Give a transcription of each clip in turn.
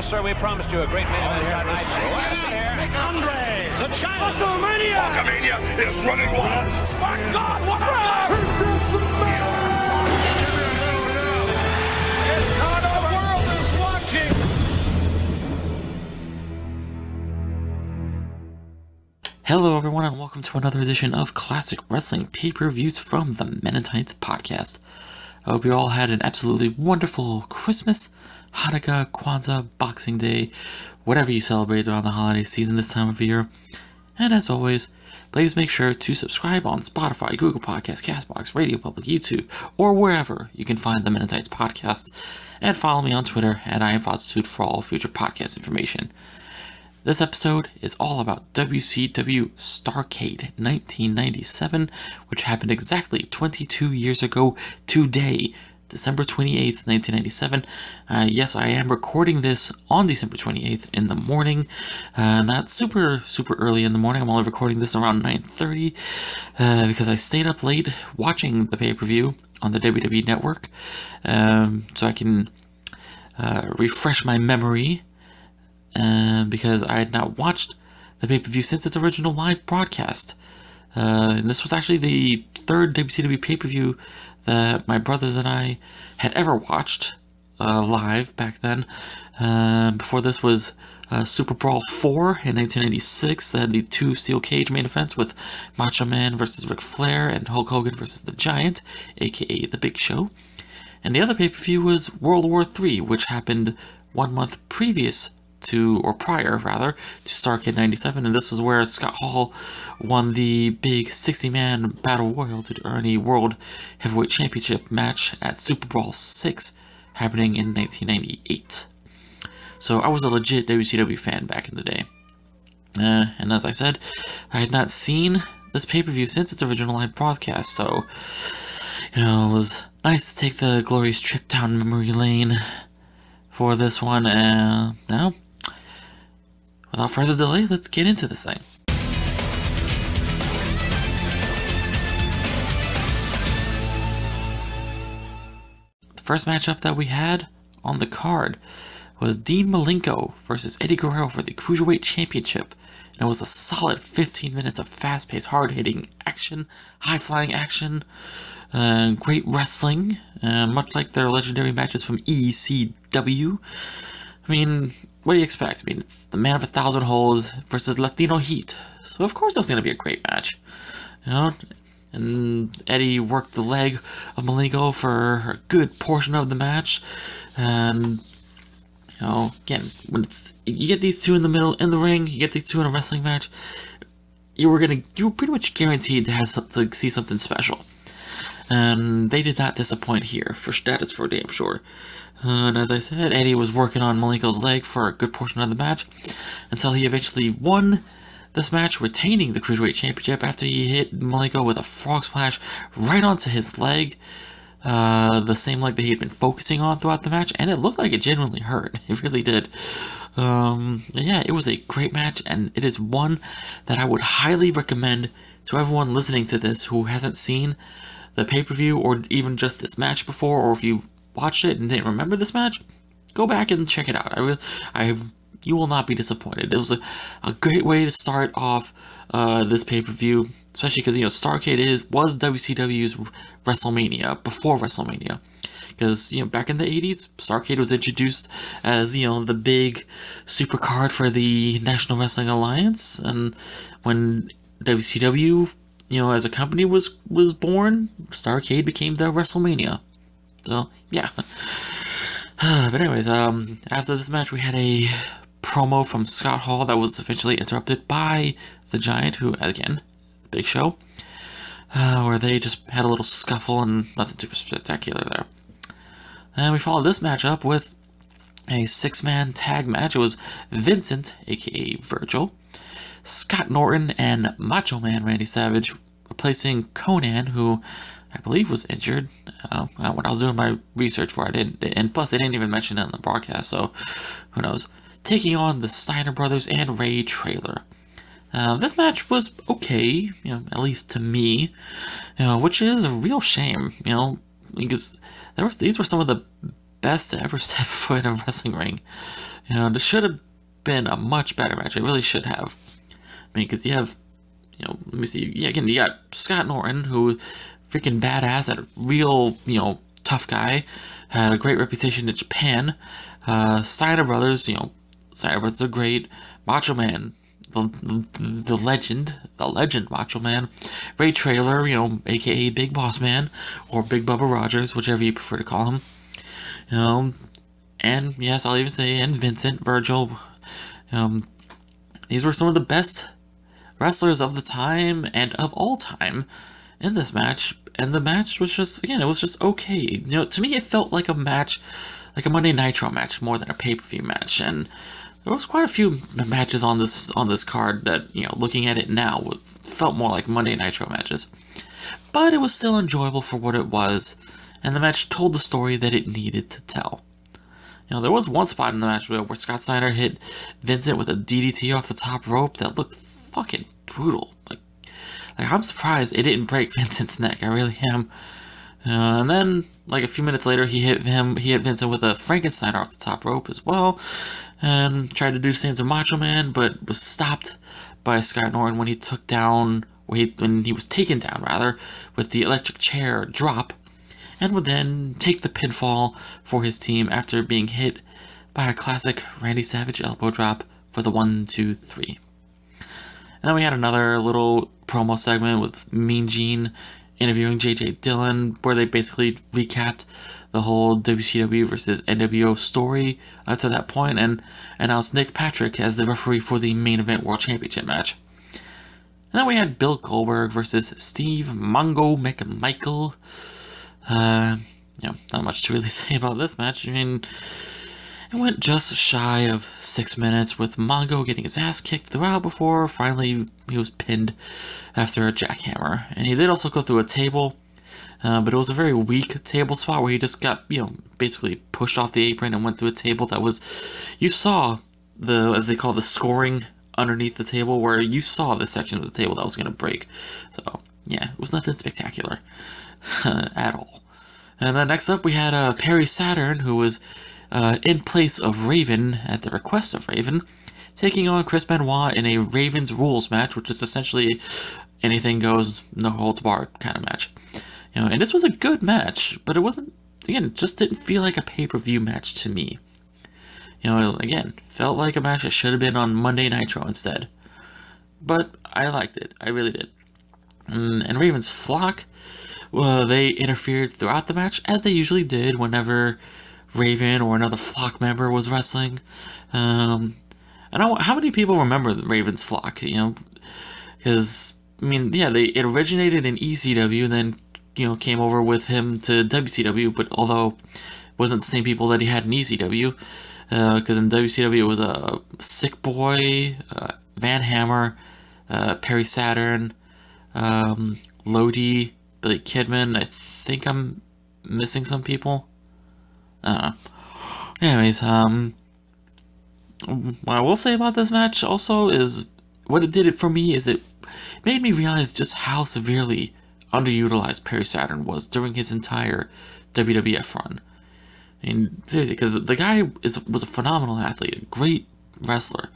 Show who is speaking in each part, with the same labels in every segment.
Speaker 1: Yes, sir, we promised you a great main event here tonight. Let's out.
Speaker 2: Andre, the China
Speaker 3: Hulkamania is running wild.
Speaker 2: My God, what a The world is watching.
Speaker 4: Hello, everyone, and welcome to another edition of Classic Wrestling Pay Per Views from the Men In Tights Podcast. I hope you all had an absolutely wonderful Christmas, Hanukkah, Kwanzaa, Boxing Day, whatever you celebrate around the holiday season this time of year. And as always, please make sure to subscribe on Spotify, Google Podcasts, Castbox, Radio Public, YouTube, or wherever you can find the Men In Tights Podcast. And follow me on Twitter at IAmFozzitude for all future podcast information. This episode is all about WCW Starrcade 1997, which happened exactly 22 years ago today, December 28th, 1997. Uh, yes, I am recording this on December 28th in the morning, uh, not super, super early in the morning. I'm only recording this around 9.30 uh, because I stayed up late watching the pay-per-view on the WWE Network um, so I can uh, refresh my memory uh, because I had not watched the pay per view since its original live broadcast. Uh, and this was actually the third WCW pay per view that my brothers and I had ever watched uh, live back then. Uh, before this was uh, Super Brawl 4 in 1996 that had the two steel cage main events with Macho Man versus Ric Flair and Hulk Hogan versus The Giant, aka The Big Show. And the other pay per view was World War III, which happened one month previous to, or prior rather, to Starrcade 97, and this was where Scott Hall won the big 60 man battle royal to earn a World Heavyweight Championship match at Super Brawl 6, happening in 1998. So I was a legit WCW fan back in the day. Uh, and as I said, I had not seen this pay per view since its original live broadcast, so, you know, it was nice to take the glorious trip down memory lane for this one. Uh, now, without further delay, let's get into this thing. The first matchup that we had on the card was Dean Malenko versus Eddie Guerrero for the Cruiserweight Championship. And it was a solid 15 minutes of fast paced, hard hitting action, high flying action, uh, great wrestling, uh, much like their legendary matches from ECW. I mean, what do you expect? I mean, it's the man of a thousand holds versus Latino Heat. So, of course, it was going to be a great match. You know? And Eddie worked the leg of Malenko for a good portion of the match. And, you know, again, when it's you get these two in the middle in the ring, you get these two in a wrestling match, you were gonna you were pretty much guaranteed to have to see something special. And they did not disappoint here, for that is for damn sure. And as I said, Eddie was working on Malenko's leg for a good portion of the match until he eventually won this match, retaining the Cruiserweight Championship after he hit Malenko with a frog splash right onto his leg. Uh, the same leg that he had been focusing on throughout the match, and it looked like it genuinely hurt. It really did. Um, yeah, it was a great match, and it is one that I would highly recommend to everyone listening to this who hasn't seen the pay per view or even just this match before, or if you watched it and didn't remember this match, go back and check it out. I will, I have, you will not be disappointed. It was a, a great way to start off uh, this pay per view, especially because you know Starrcade is was WCW's WrestleMania before WrestleMania. Because you know back in the '80s, Starrcade was introduced as you know the big super card for the National Wrestling Alliance, and when WCW you know, as a company was was born, Starrcade became their WrestleMania. So yeah. but anyways, um, after this match, we had a promo from Scott Hall that was eventually interrupted by the Giant, who again, Big Show, uh, where they just had a little scuffle and nothing too spectacular there. And we followed this match up with a six-man tag match. It was Vincent, aka Virgil, Scott Norton and Macho Man Randy Savage replacing Konnan, who I believe was injured. Uh, when I was doing my research for it, I didn't, and plus they didn't even mention it in the broadcast, so who knows. Taking on the Steiner brothers and Ray Traylor. Uh, this match was okay, you know, at least to me, you know, which is a real shame, you know, because there was these were some of the best to ever step foot in a wrestling ring. You know, this should have been a much better match. It really should have. I mean, because you have, you know, let me see. Yeah, again, you got Scott Norton, who freaking badass, a real, you know, tough guy, had a great reputation in Japan. Uh, Brothers, you know, Steiner Brothers are great. Macho Man, the, the, the legend, the legend Macho Man. Ray Traylor, you know, aka Big Boss Man, or Big Bubba Rogers, whichever you prefer to call him. You know, and yes, I'll even say, and Vincent Virgil. Um, these were some of the best wrestlers of the time and of all time in this match. And the match was just, again, it was just okay. You know, to me, it felt like a match, like a Monday Nitro match more than a pay per view match. And there was quite a few matches on this on this card that, you know, looking at it now, felt more like Monday Nitro matches. But it was still enjoyable for what it was, and the match told the story that it needed to tell. You know, there was one spot in the match where Scott Steiner hit Vincent with a DDT off the top rope that looked fucking brutal. Like, like I'm surprised it didn't break Vincent's neck. I really am. Uh, and then, like a few minutes later, he hit him. He hit Vincent with a Frankenstein off the top rope as well, and tried to do the same to Macho Man, but was stopped by Scott Norton when he took down, when he, when he was taken down rather, with the electric chair drop and would then take the pinfall for his team after being hit by a classic Randy Savage elbow drop for the 1 2 3. And then we had another little promo segment with Mean Gene interviewing JJ Dillon, where they basically recapped the whole WCW versus NWO story up to that point and announced Nick Patrick as the referee for the main event World Championship match. And then we had Bill Goldberg versus Steve Mongo McMichael uh, you know, not much to really say about this match. I mean, it went just shy of six minutes with Mongo getting his ass kicked throughout before finally he was pinned after a jackhammer. And he did also go through a table, uh, but it was a very weak table spot where he just got, you know, basically pushed off the apron and went through a table that was, you saw the, as they call it, the scoring underneath the table where you saw the section of the table that was going to break. So, yeah, it was nothing spectacular at all. And then next up, we had uh, Perry Saturn, who was uh, in place of Raven at the request of Raven, taking on Chris Benoit in a Ravens rules match, which is essentially anything goes, no holds barred kind of match. You know, and this was a good match, but it wasn't. Again, it just didn't feel like a pay per view match to me. You know, again, felt like a match that should have been on Monday Nitro instead. But I liked it. I really did. Mm, and Raven's flock well, they interfered throughout the match, as they usually did whenever Raven or another flock member was wrestling. Um, and I, how many people remember Raven's flock? You know, because I mean, yeah, they it originated in ECW, then you know came over with him to WCW. But although it wasn't the same people that he had in ECW, because uh, in WCW it was a uh, Sick Boy, uh, Van Hammer, uh, Perry Saturn, um, Lodi, Billy Kidman. I think I'm missing some people. Don't know. Anyways, um, what I will say about this match also is what it did it for me is it made me realize just how severely underutilized Perry Saturn was during his entire WWF run. I mean, seriously, because the, the, guy is was a phenomenal athlete, a great wrestler,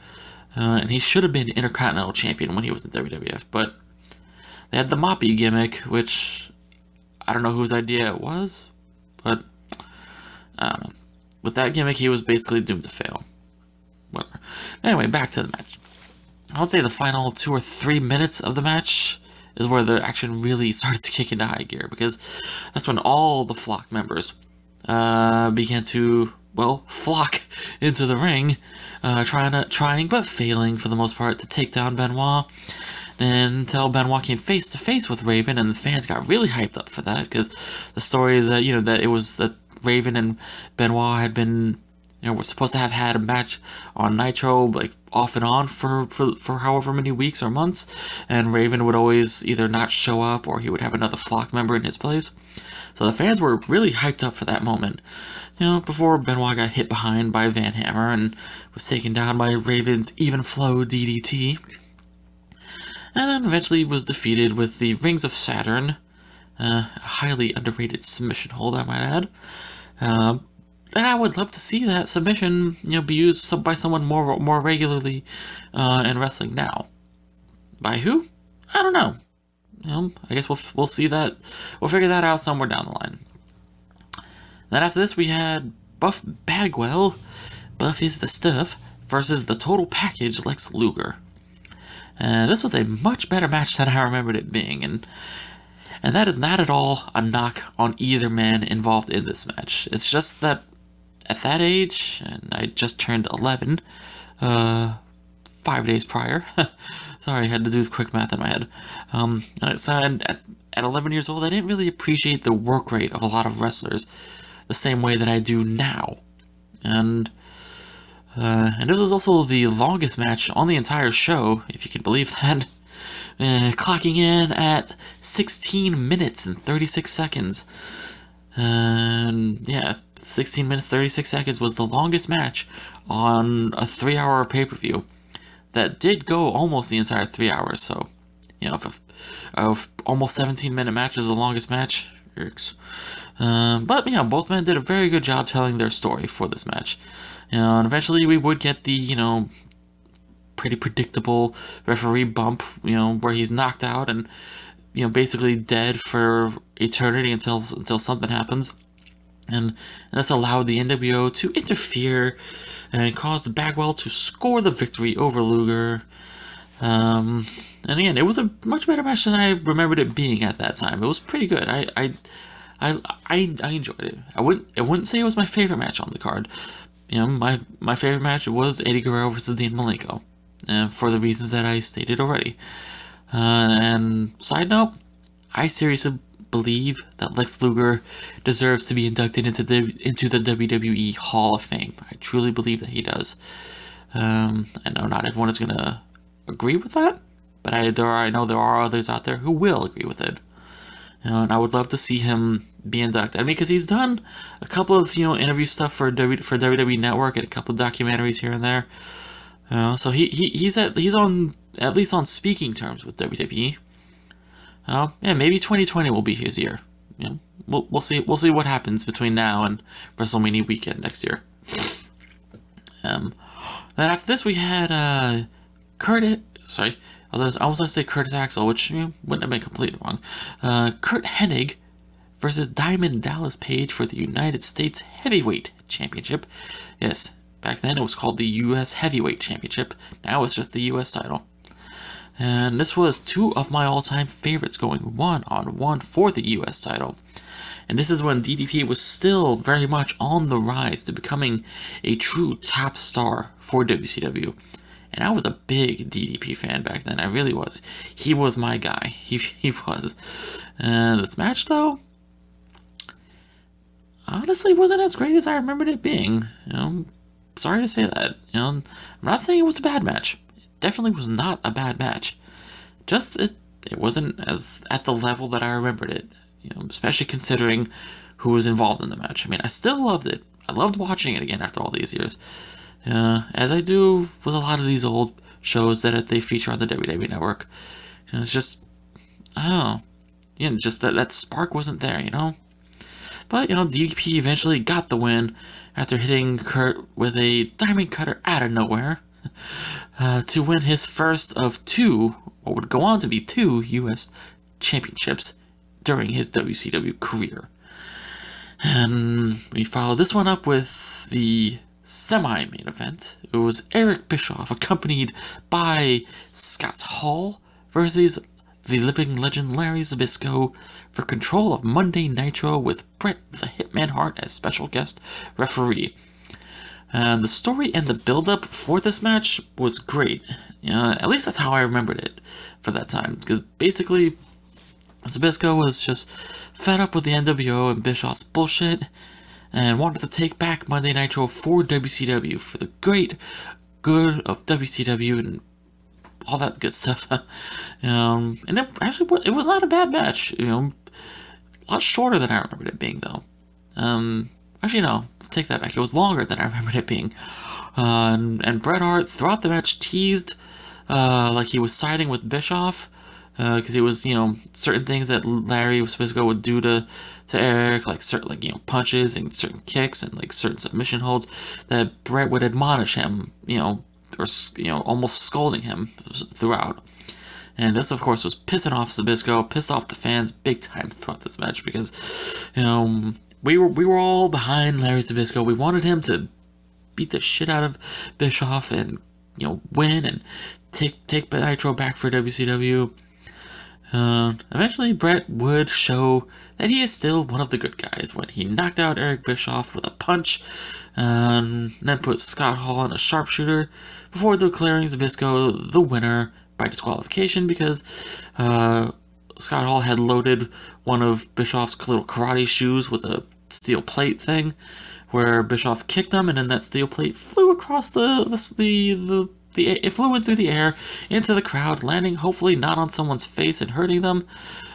Speaker 4: uh, and he should have been Intercontinental Champion when he was in WWF, but they had the Moppy gimmick, which I don't know whose idea it was, but I. With that gimmick, he was basically doomed to fail. Whatever. Anyway, back to the match. I would say the final two or three minutes of the match is where the action really started to kick into high gear because that's when all the flock members uh, began to well flock into the ring, uh, trying to trying but failing for the most part to take down Benoit until Benoit came face to face with Raven, and the fans got really hyped up for that because the story is that you know that it was that Raven and Benoit had been you know were supposed to have had a match on Nitro like off and on for for for however many weeks or months, and Raven would always either not show up or he would have another flock member in his place. So the fans were really hyped up for that moment. You know, before Benoit got hit behind by Van Hammer and was taken down by Raven's even flow DDT and then eventually was defeated with the Rings of Saturn, uh, a highly underrated submission hold, I might add. Uh, and I would love to see that submission, you know, be used by someone more more regularly uh, in wrestling now. By who? I don't know. You know, I guess we'll we'll see that. We'll figure that out somewhere down the line. Then after this, we had Buff Bagwell, Buff is the stuff, versus the total package Lex Luger. And this was a much better match than I remembered it being, and and that is not at all a knock on either man involved in this match. It's just that at that age, and I just turned 11, uh, five days prior. Sorry, I had to do the quick math in my head. Um, so at, at 11 years old, I didn't really appreciate the work rate of a lot of wrestlers the same way that I do now. And uh, and this was also the longest match on the entire show, if you can believe that. Uh, clocking in at 16 minutes and 36 seconds. And yeah, 16 minutes 36 seconds was the longest match on a three hour pay per view. That did go almost the entire three hours, so you know, if, a, if almost 17 minute match is the longest match, um, but, you know, both men did a very good job telling their story for this match. And eventually we would get the, you know, pretty predictable referee bump, you know, where he's knocked out and, you know, basically dead for eternity until until something happens. And, and this allowed the NWO to interfere and caused Bagwell to score the victory over Luger. Um, and again, it was a much better match than I remembered it being at that time. It was pretty good. I, I, I, I, I enjoyed it. I wouldn't, I wouldn't say it was my favorite match on the card. You know, my my favorite match was Eddie Guerrero versus Dean Malenko, uh, for the reasons that I stated already. Uh, and side note, I seriously believe that Lex Luger deserves to be inducted into the into the WWE Hall of Fame. I truly believe that he does. Um, I know not everyone is gonna agree with that, but I there are, I know there are others out there who will agree with it. You know, and I would love to see him be inducted. I mean, because he's done a couple of you know interview stuff for w, for WWE Network and a couple of documentaries here and there. Know, so he, he he's at he's on at least on speaking terms with WWE. Uh, yeah, maybe 2020 will be his year. Know, we'll we'll see we'll see what happens between now and WrestleMania weekend next year. Um, then after this we had uh, Curtis. Sorry, I was, I was to say Curtis Axel, which you know, wouldn't have been completely wrong. Uh, Curt Hennig versus Diamond Dallas Page for the United States Heavyweight Championship. Yes, back then it was called the U.S. Heavyweight Championship. Now it's just the U.S. title. And this was two of my all-time favorites going one-on-one for the U.S. title. And this is when DDP was still very much on the rise to becoming a true top star for WCW. And I was a big DDP fan back then. I really was. He was my guy. He, he was. And this match, though, honestly wasn't as great as I remembered it being. You know, sorry to say that. You know, I'm not saying it was a bad match. It definitely was not a bad match. Just it, it wasn't as at the level that I remembered it. You know, especially considering who was involved in the match. I mean, I still loved it. I loved watching it again after all these years. Uh, as I do with a lot of these old shows that they feature on the WWE Network. You know, it's just, I don't know. Yeah, just that, that spark wasn't there, you know? But, you know, DDP eventually got the win after hitting Kurt with a diamond cutter out of nowhere uh, to win his first of two, what would go on to be two, U.S. championships during his WCW career. And we follow this one up with the semi-main event. It was Eric Bischoff accompanied by Scott Hall versus the living legend Larry Zbyszko for control of Monday Nitro with Bret the Hitman Hart as special guest referee. And the story and the build-up for this match was great. Uh, at least that's how I remembered it for that time. Because basically, Zbyszko was just fed up with the NWO and Bischoff's bullshit and wanted to take back Monday Nitro for WCW for the great good of WCW and all that good stuff. um, and it actually it was not a bad match. You know, a lot shorter than I remembered it being though. Um, actually, no, take that back. It was longer than I remembered it being. Uh, and, and Bret Hart throughout the match teased uh, like he was siding with Bischoff. because it was you know certain things that Larry Zbyszko would do to to Eric, like certain like you know punches and certain kicks and like certain submission holds that Bret would admonish him, you know, or you know almost scolding him throughout. And this, of course, was pissing off Zbyszko, pissed off the fans big time throughout this match because, you know, we were we were all behind Larry Zbyszko. We wanted him to beat the shit out of Bischoff and you know win and take take Nitro back for WCW. Uh, eventually, Bret would show that he is still one of the good guys when he knocked out Eric Bischoff with a punch, and then put Scott Hall in a sharpshooter before declaring Zbyszko the winner by disqualification because uh, Scott Hall had loaded one of Bischoff's little karate shoes with a steel plate thing, where Bischoff kicked him, and then that steel plate flew across the the the, the, the it flew in through the air into the crowd, landing hopefully not on someone's face and hurting them,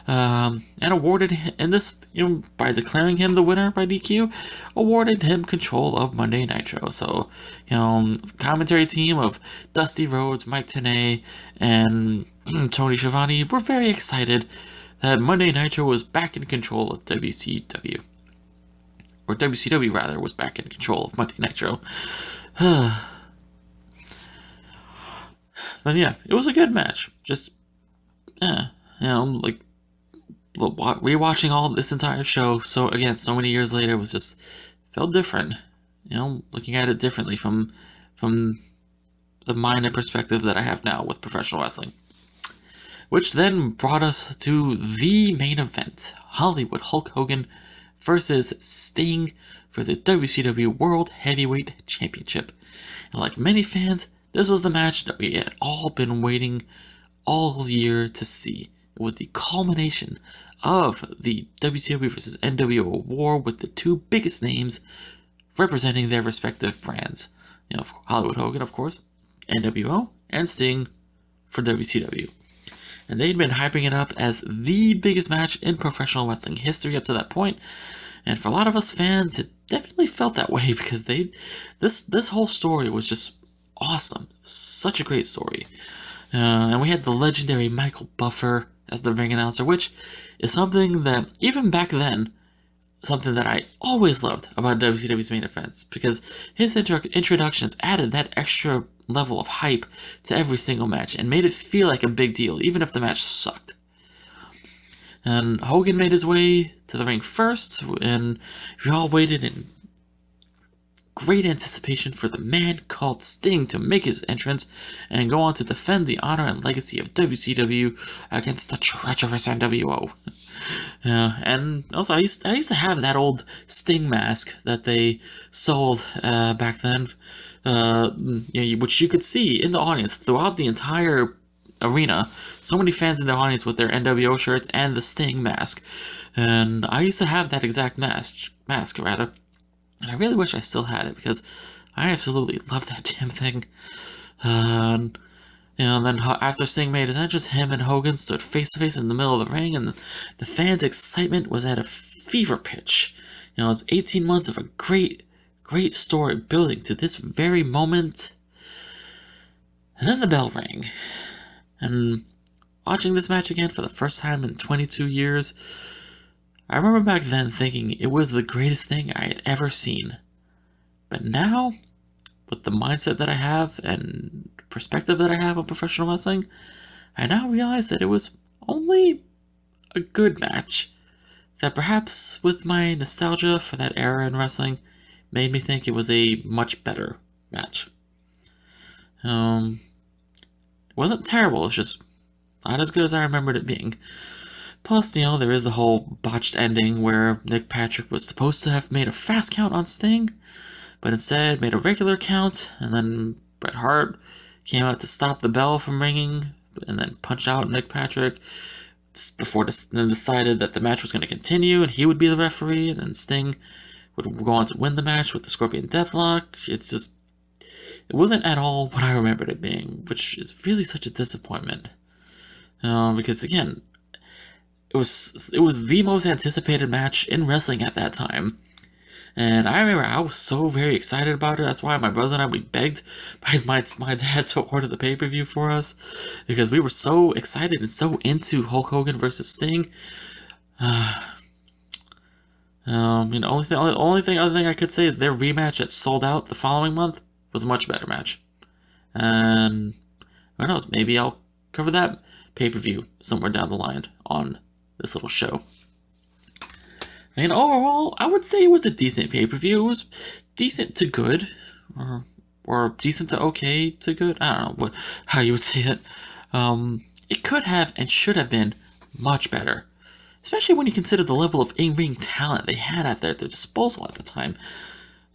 Speaker 4: um, and awarded and this you know by declaring him the winner by DQ, awarded him control of Monday Nitro. So you know commentary team of Dusty Rhodes, Mike Tenay, and Tony Schiavone were very excited that Monday Nitro was back in control of WCW or WCW rather, was back in control of Monday Nitro. but yeah, it was a good match. Just, yeah, you know, like rewatching all this entire show. So again, so many years later, was just felt different. You know, looking at it differently from from the mind and perspective that I have now with professional wrestling. Which then brought us to the main event Hollywood Hulk Hogan versus Sting for the WCW World Heavyweight Championship. And like many fans, this was the match that we had all been waiting all year to see. It was the culmination of the WCW versus NWO war with the two biggest names representing their respective brands. You know, Hollywood Hogan, of course, NWO, and Sting for WCW. And they'd been hyping it up as the biggest match in professional wrestling history up to that point. And for a lot of us fans, it definitely felt that way because they this this whole story was just awesome. Such a great story. Uh, and we had the legendary Michael Buffer as the ring announcer, which is something that even back then, something that I always loved about WCW's main events because his intro- introductions added that extra level of hype to every single match and made it feel like a big deal, even if the match sucked. And Hogan made his way to the ring first, and we all waited in great anticipation for the man called Sting to make his entrance and go on to defend the honor and legacy of WCW against the treacherous NWO. Yeah, and also I used, I used to have that old Sting mask that they sold uh, back then, uh, which you could see in the audience throughout the entire arena. So many fans in the audience with their NWO shirts and the Sting mask. And I used to have that exact mask, mask rather. And I really wish I still had it because I absolutely love that damn thing. Uh, and, you know, then after Sting made his entrance, him and Hogan stood face to face in the middle of the ring, and the fans' excitement was at a fever pitch. You know, it was 18 months of a great, great story building to this very moment. And then the bell rang. And watching this match again for the first time in 22 years, I remember back then thinking it was the greatest thing I had ever seen. But now, with the mindset that I have and perspective that I have on professional wrestling, I now realize that it was only a good match. That perhaps with my nostalgia for that era in wrestling made me think it was a much better match. Um, it wasn't terrible, it's just not as good as I remembered it being. Plus, you know, there is the whole botched ending where Nick Patrick was supposed to have made a fast count on Sting, but instead made a regular count, and then Bret Hart came out to stop the bell from ringing, and then punched out Nick Patrick before then decided that the match was going to continue and he would be the referee, and then Sting would go on to win the match with the Scorpion Deathlock. It's just it wasn't at all what I remembered it being, which is really such a disappointment. Uh, because again, it was it was the most anticipated match in wrestling at that time, And I remember I was so very excited about it. That's why my brother and I we begged my my, dad to order the pay per view for us because we were so excited and so into Hulk Hogan versus Sting. Um, you know, only thing, only thing, other thing I could say is their rematch that sold out the following month was a much better match. And who knows? Maybe I'll cover that pay per view somewhere down the line on this little show. And overall, I would say it was a decent pay per view. It was decent to good, or or decent to okay to good. I don't know what how you would say it. Um, it could have and should have been much better, especially when you consider the level of in-ring talent they had at their, their disposal at the time.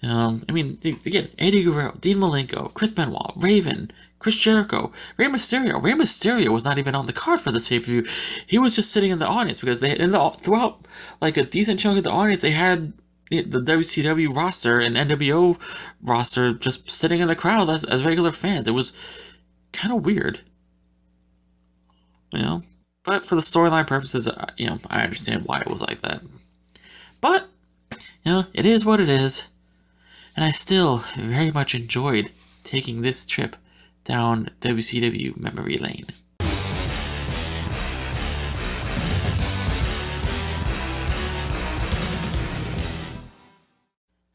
Speaker 4: Um, I mean, again, Eddie Guerrero, Dean Malenko, Chris Benoit, Raven, Chris Jericho, Rey Mysterio. Rey Mysterio was not even on the card for this pay per view. He was just sitting in the audience because they in the throughout like a decent chunk of the audience they had the WCW roster and NWO roster just sitting in the crowd as, as regular fans. It was kind of weird, you know. But for the storyline purposes, you know, I understand why it was like that. But you know, it is what it is and I still very much enjoyed taking this trip down WCW memory lane.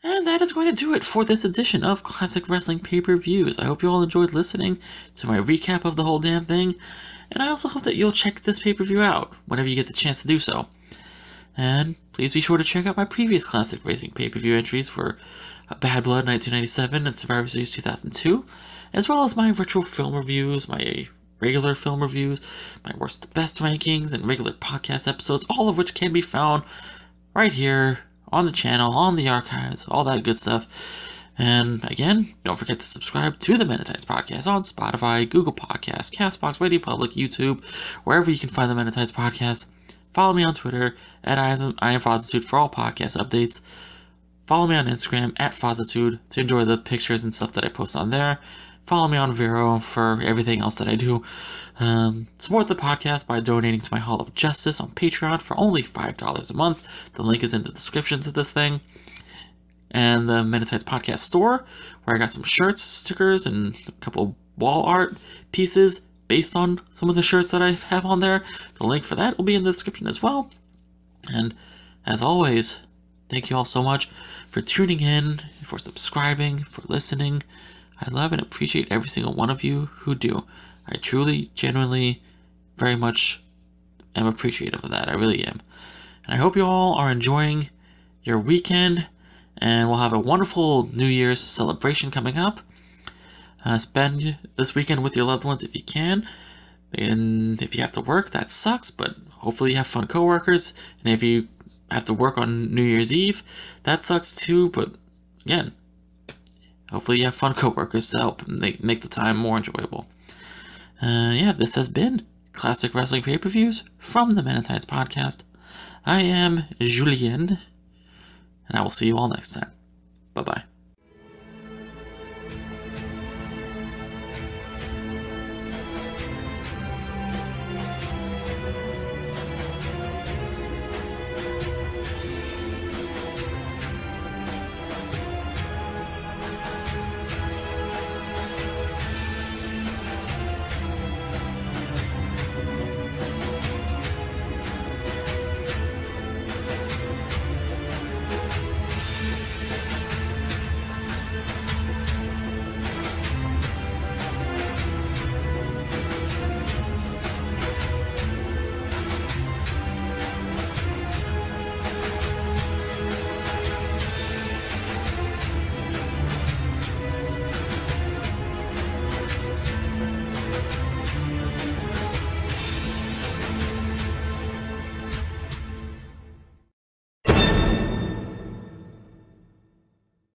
Speaker 4: And that is going to do it for this edition of Classic Wrestling Pay Per Views. I hope you all enjoyed listening to my recap of the whole damn thing, and I also hope that you'll check this pay per view out whenever you get the chance to do so. And please be sure to check out my previous Classic Racing pay per view entries for uh, Bad Blood 1997 and Survivor Series 2002, as well as my virtual film reviews, my regular film reviews, my worst to best rankings, and regular podcast episodes, all of which can be found right here on the channel, on the archives, all that good stuff. And again, don't forget to subscribe to the Men In Tights podcast on Spotify, Google Podcasts, Castbox, Radio Public, YouTube, wherever you can find the Men In Tights podcast. Follow me on Twitter at I am, am for all podcast updates. Follow me on Instagram at Fozzitude to enjoy the pictures and stuff that I post on there. Follow me on Vero for everything else that I do. Um, support the podcast by donating to my Hall of Justice on Patreon for only $5 a month. The link is in the description to this thing. And the Men In Tights Podcast store, where I got some shirts, stickers, and a couple wall art pieces based on some of the shirts that I have on there. The link for that will be in the description as well. And as always, thank you all so much for tuning in, for subscribing, for listening. I love and appreciate every single one of you who do. I truly, genuinely, very much am appreciative of that. I really am. And I hope you all are enjoying your weekend and we'll have a wonderful New Year's celebration coming up. Uh, spend this weekend with your loved ones if you can. And if you have to work, that sucks, but hopefully you have fun coworkers. And if you have to work on New Year's Eve. That sucks too, but again, hopefully you have fun coworkers to help make, make the time more enjoyable. Uh, yeah, this has been Classic Wrestling Pay-Per-Views from the Men In Tights Podcast. I am Julien, and I will see you all next time. Bye-bye.